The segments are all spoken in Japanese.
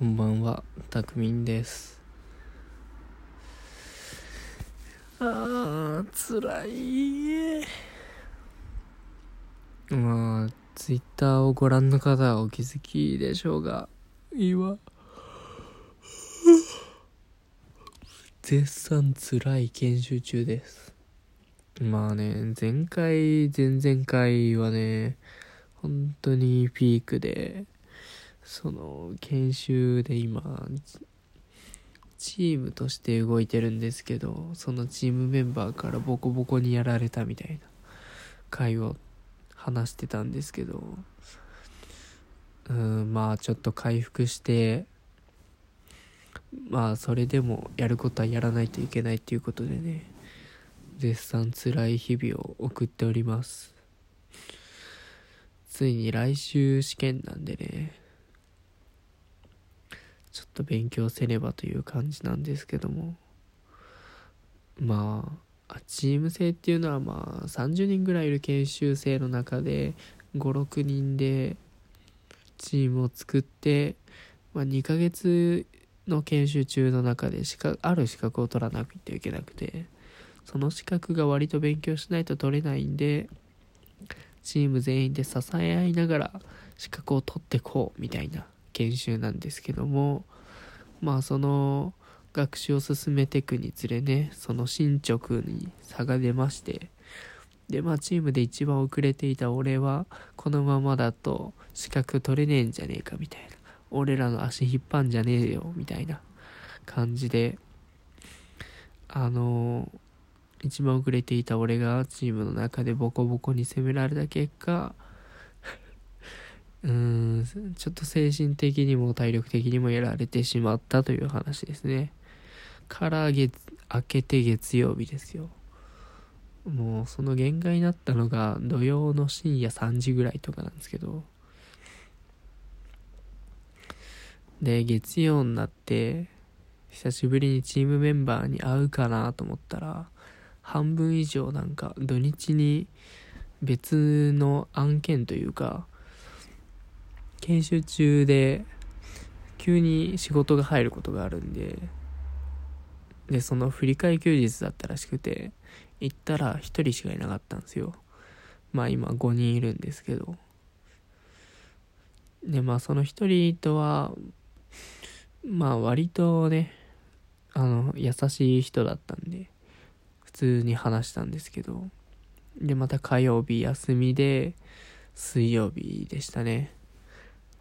こんばんは、たくみんです。あー、つらい。まあ、ツイッターをご覧の方はお気づきでしょうが、今、絶賛辛い研修中です。まあね、前回、前々回はね、本当にピークで、その研修で今チームとして動いてるんですけどそのチームメンバーからボコボコにやられたみたいな回を話してたんですけどうんまあちょっと回復してまあそれでもやることはやらないといけないということでね絶賛辛い日々を送っております。ついに来週試験なんでねちょっと勉強せねばという感じなんですけども。まあチーム制っていうのはまあ30人ぐらいいる研修生の中で56人でチームを作って、まあ、2ヶ月の研修中の中で資格ある資格を取らなくてはいけなくてその資格が割と勉強しないと取れないんでチーム全員で支え合いながら資格を取ってこうみたいな研修なんですけどもまあその学習を進めていくにつれねその進捗に差が出ましてでまあチームで一番遅れていた俺はこのままだと資格取れねえんじゃねえかみたいな俺らの足引っ張んじゃねえよみたいな感じであの一番遅れていた俺がチームの中でボコボコに攻められた結果うーん、ちょっと精神的にも体力的にもやられてしまったという話ですね。から月、明けて月曜日ですよ。もうその限界になったのが土曜の深夜3時ぐらいとかなんですけど。で、月曜になって、久しぶりにチームメンバーに会うかなと思ったら、半分以上なんか土日に別の案件というか、研修中で急に仕事が入ることがあるんででその振り替休日だったらしくて行ったら1人しかいなかったんですよ。まあ今5人いるんですけど。でまあその1人とはまあ割とねあの優しい人だったんで普通に話したんですけど。でまた火曜日休みで水曜日でしたね。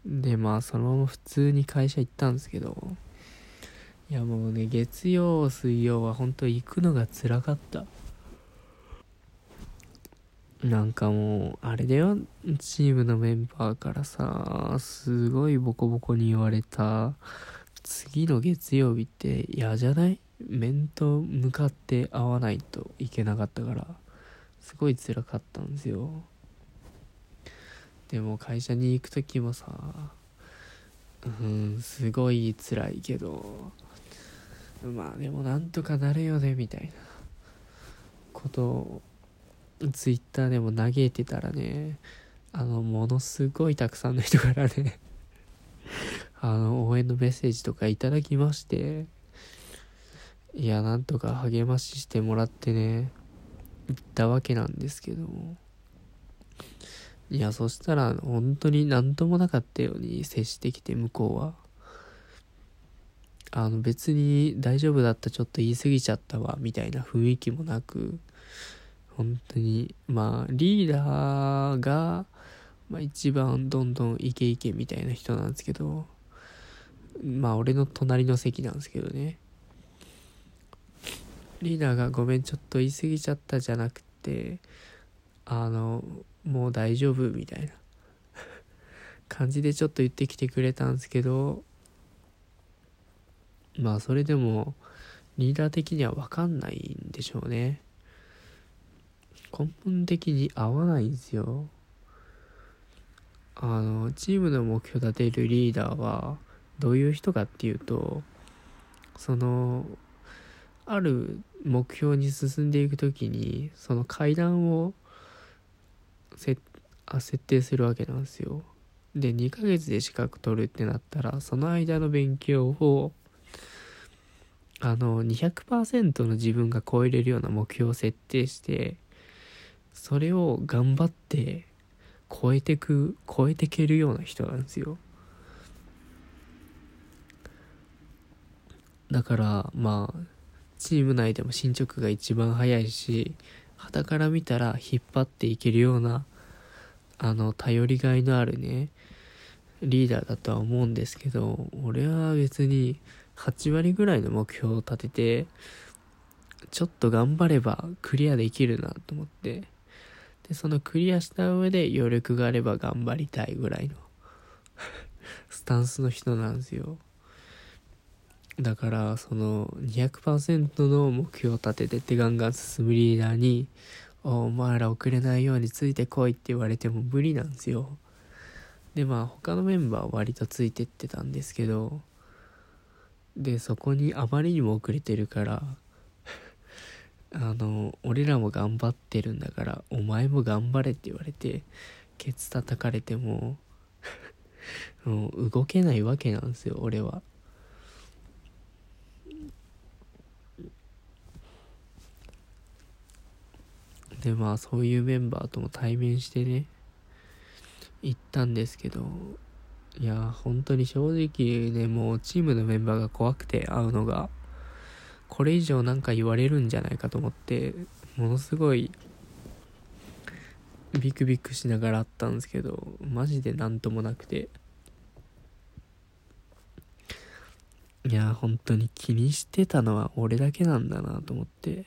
でまあそのまま普通に会社行ったんですけどいやもうね月曜水曜は本当行くのが辛かった。なんかもうあれだよ。チームのメンバーからさすごいボコボコに言われた。次の月曜日って嫌じゃない？面と向かって会わないといけなかったからすごい辛かったんですよ。でも会社に行く時もさうんすごい辛いけどまあでもなんとかなるよねみたいな。ことをツイッターでも嘆いてたらねあのものすごいたくさんの人からね あの応援のメッセージとかいただきましていやなんとか励まししてもらってね行ったわけなんですけども。いや、そしたら、本当に何ともなかったように接してきて、向こうは。あの、別に大丈夫だった、ちょっと言い過ぎちゃったわ、みたいな雰囲気もなく、本当に、まあ、リーダーが、まあ一番どんどんイケイケみたいな人なんですけど、まあ俺の隣の席なんですけどね。リーダーがごめん、ちょっと言い過ぎちゃったじゃなくて、あの、もう大丈夫みたいな。感じでちょっと言ってきてくれたんですけど。まあそれでもリーダー的には分かんないんでしょうね。根本的に合わないんですよ。あのチームの目標立てるリーダーはどういう人かっていうとそのある目標に進んでいく時にその階段をせあ設定するわけなんですよ。で2ヶ月で資格取るってなったらその間の勉強をあの200%の自分が超えれるような目標を設定してそれを頑張って超えてく超えてけるような人なんですよ。だからまあチーム内でも進捗が一番早いし傍から見たら引っ張っていけるようなあの頼りがいのあるねリーダーだとは思うんですけど俺は別に8割ぐらいの目標を立ててちょっと頑張ればクリアできるなと思ってでそのクリアした上で余力があれば頑張りたいぐらいの スタンスの人なんですよ。だからその200%の目標を立ててってガンガン進むリーダーに「お前ら遅れないようについてこい」って言われても無理なんですよ。でまあ他のメンバーは割とついてってたんですけどでそこにあまりにも遅れてるから あの俺らも頑張ってるんだからお前も頑張れって言われてケツ叩かれても もう動けないわけなんですよ俺は。でまあそういうメンバーとも対面してね行ったんですけどいや本当に正直ねもうチームのメンバーが怖くて会うのがこれ以上なんか言われるんじゃないかと思ってものすごいビクビクしながら会ったんですけどマジで何ともなくて。いや本当に気にしてたのは俺だけなんだなと思って。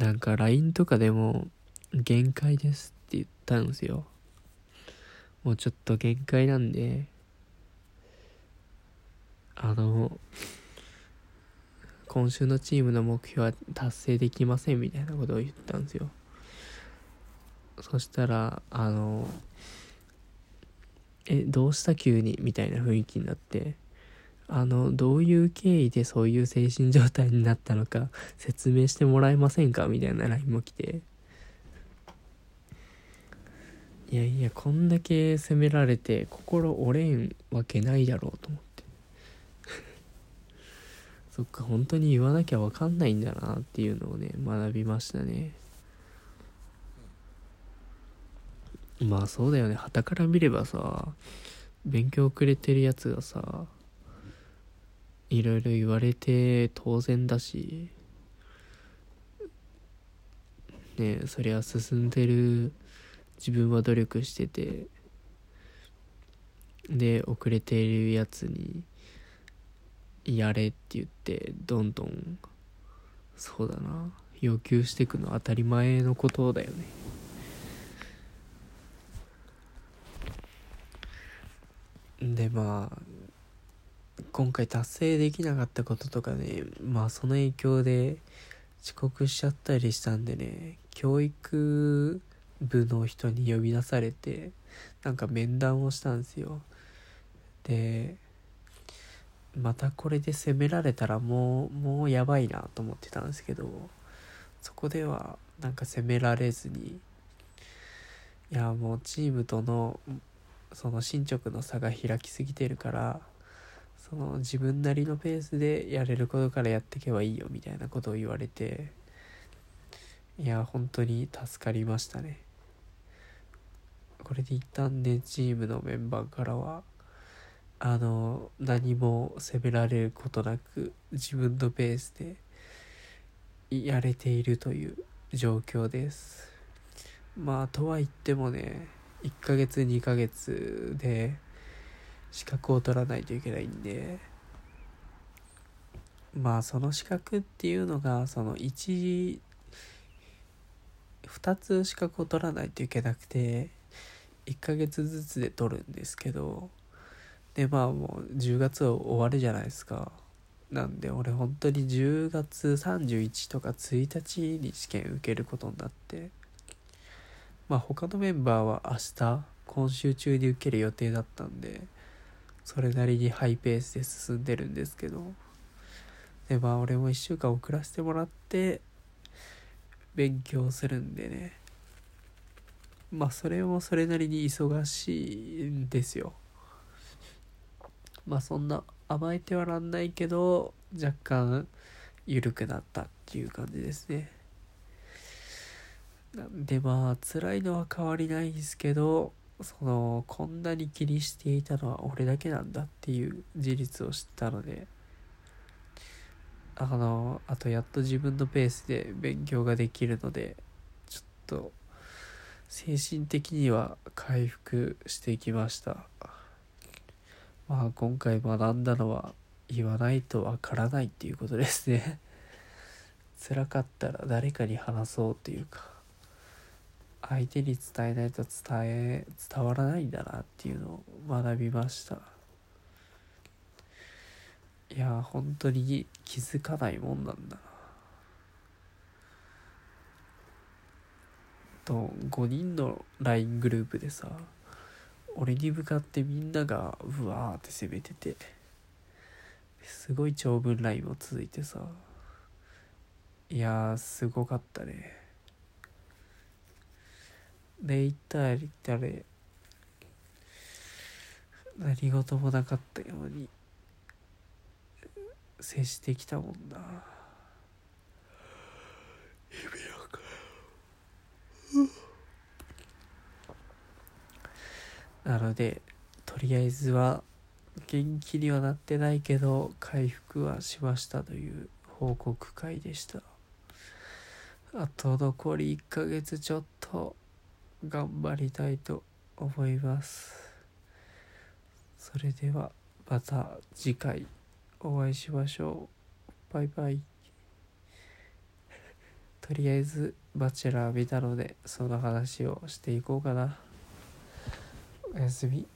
なんか LINE とかでも限界ですって言ったんですよ。もうちょっと限界なんで。あの今週のチームの目標は達成できませんみたいなことを言ったんですよ。そしたらあのえどうした急にみたいな雰囲気になって。あのどういう経緯でそういう精神状態になったのか説明してもらえませんか？みたいな LINE も来て。いやいやこんだけ責められて心折れんわけないだろうと思って。そっか本当に言わなきゃ分かんないんだなっていうのをね学びましたね。まあそうだよね。旗から見ればさ勉強くれてるやつがさいろいろ言われて当然だしねそりゃ進んでる自分は努力しててで遅れているやつにやれって言ってどんどんそうだな要求していくの当たり前のことだよね。でまあ今回達成できなかったこととかねまあその影響で遅刻しちゃったりしたんでね教育部の人に呼び出されてなんか面談をしたんですよ。でまたこれで責められたらもうもうやばいなと思ってたんですけどそこではなんか責められずにいやもうチームとのその進捗の差が開きすぎてるからその自分なりのペースでやれることからやっていけばいいよみたいなことを言われていや本当に助かりましたね。これで一旦ねチームのメンバーからはあの何も責められることなく自分のペースでやれているという状況です。まあとは言ってもね1ヶ月2ヶ月で資格を取らないといけないんで。まあその資格っていうのがその1 2つ資格を取らないといけなくて1ヶ月ずつで取るんですけど。でまあもう10月は終わるじゃないですか。なんで俺本当に10月31とか1日に試験受けることになって。まあ他のメンバーは明日今週中に受ける予定だったんで。それなりにハイペースで進んでるんですけど。でまあ俺も1週間遅らせてもらって勉強するんでね。まあそれもそれなりに忙しいんですよ。まあそんな甘えてはらんないけど若干緩くなったっていう感じですね。なんでまあ辛いのは変わりないんですけどそのこんなに気にしていたのは俺だけなんだっていう事実を知ったのであのあとやっと自分のペースで勉強ができるのでちょっと精神的には回復してきました。まあ今回学んだのは言わないとわからないっていうことですね。辛かったら誰かに話そうっていうか。相手に伝えないと伝え伝わらないんだなっていうのを学びました。いや本当に気づかないもんなんだな。と5人の LINE グループでさ俺に向かってみんながうわーって攻めててすごい長文 LINE も続いてさいやすごかったね。で行ったり行ったり何事もなかったように接してきたもんな。意味わかなのでとりあえずは元気にはなってないけど回復はしましたという報告会でした。あと残り1ヶ月ちょっと。頑張りたいと思います。それではまた次回お会いしましょう。バイバイ。とりあえずバチェラー見たのでその話をしていこうかな。おやすみ。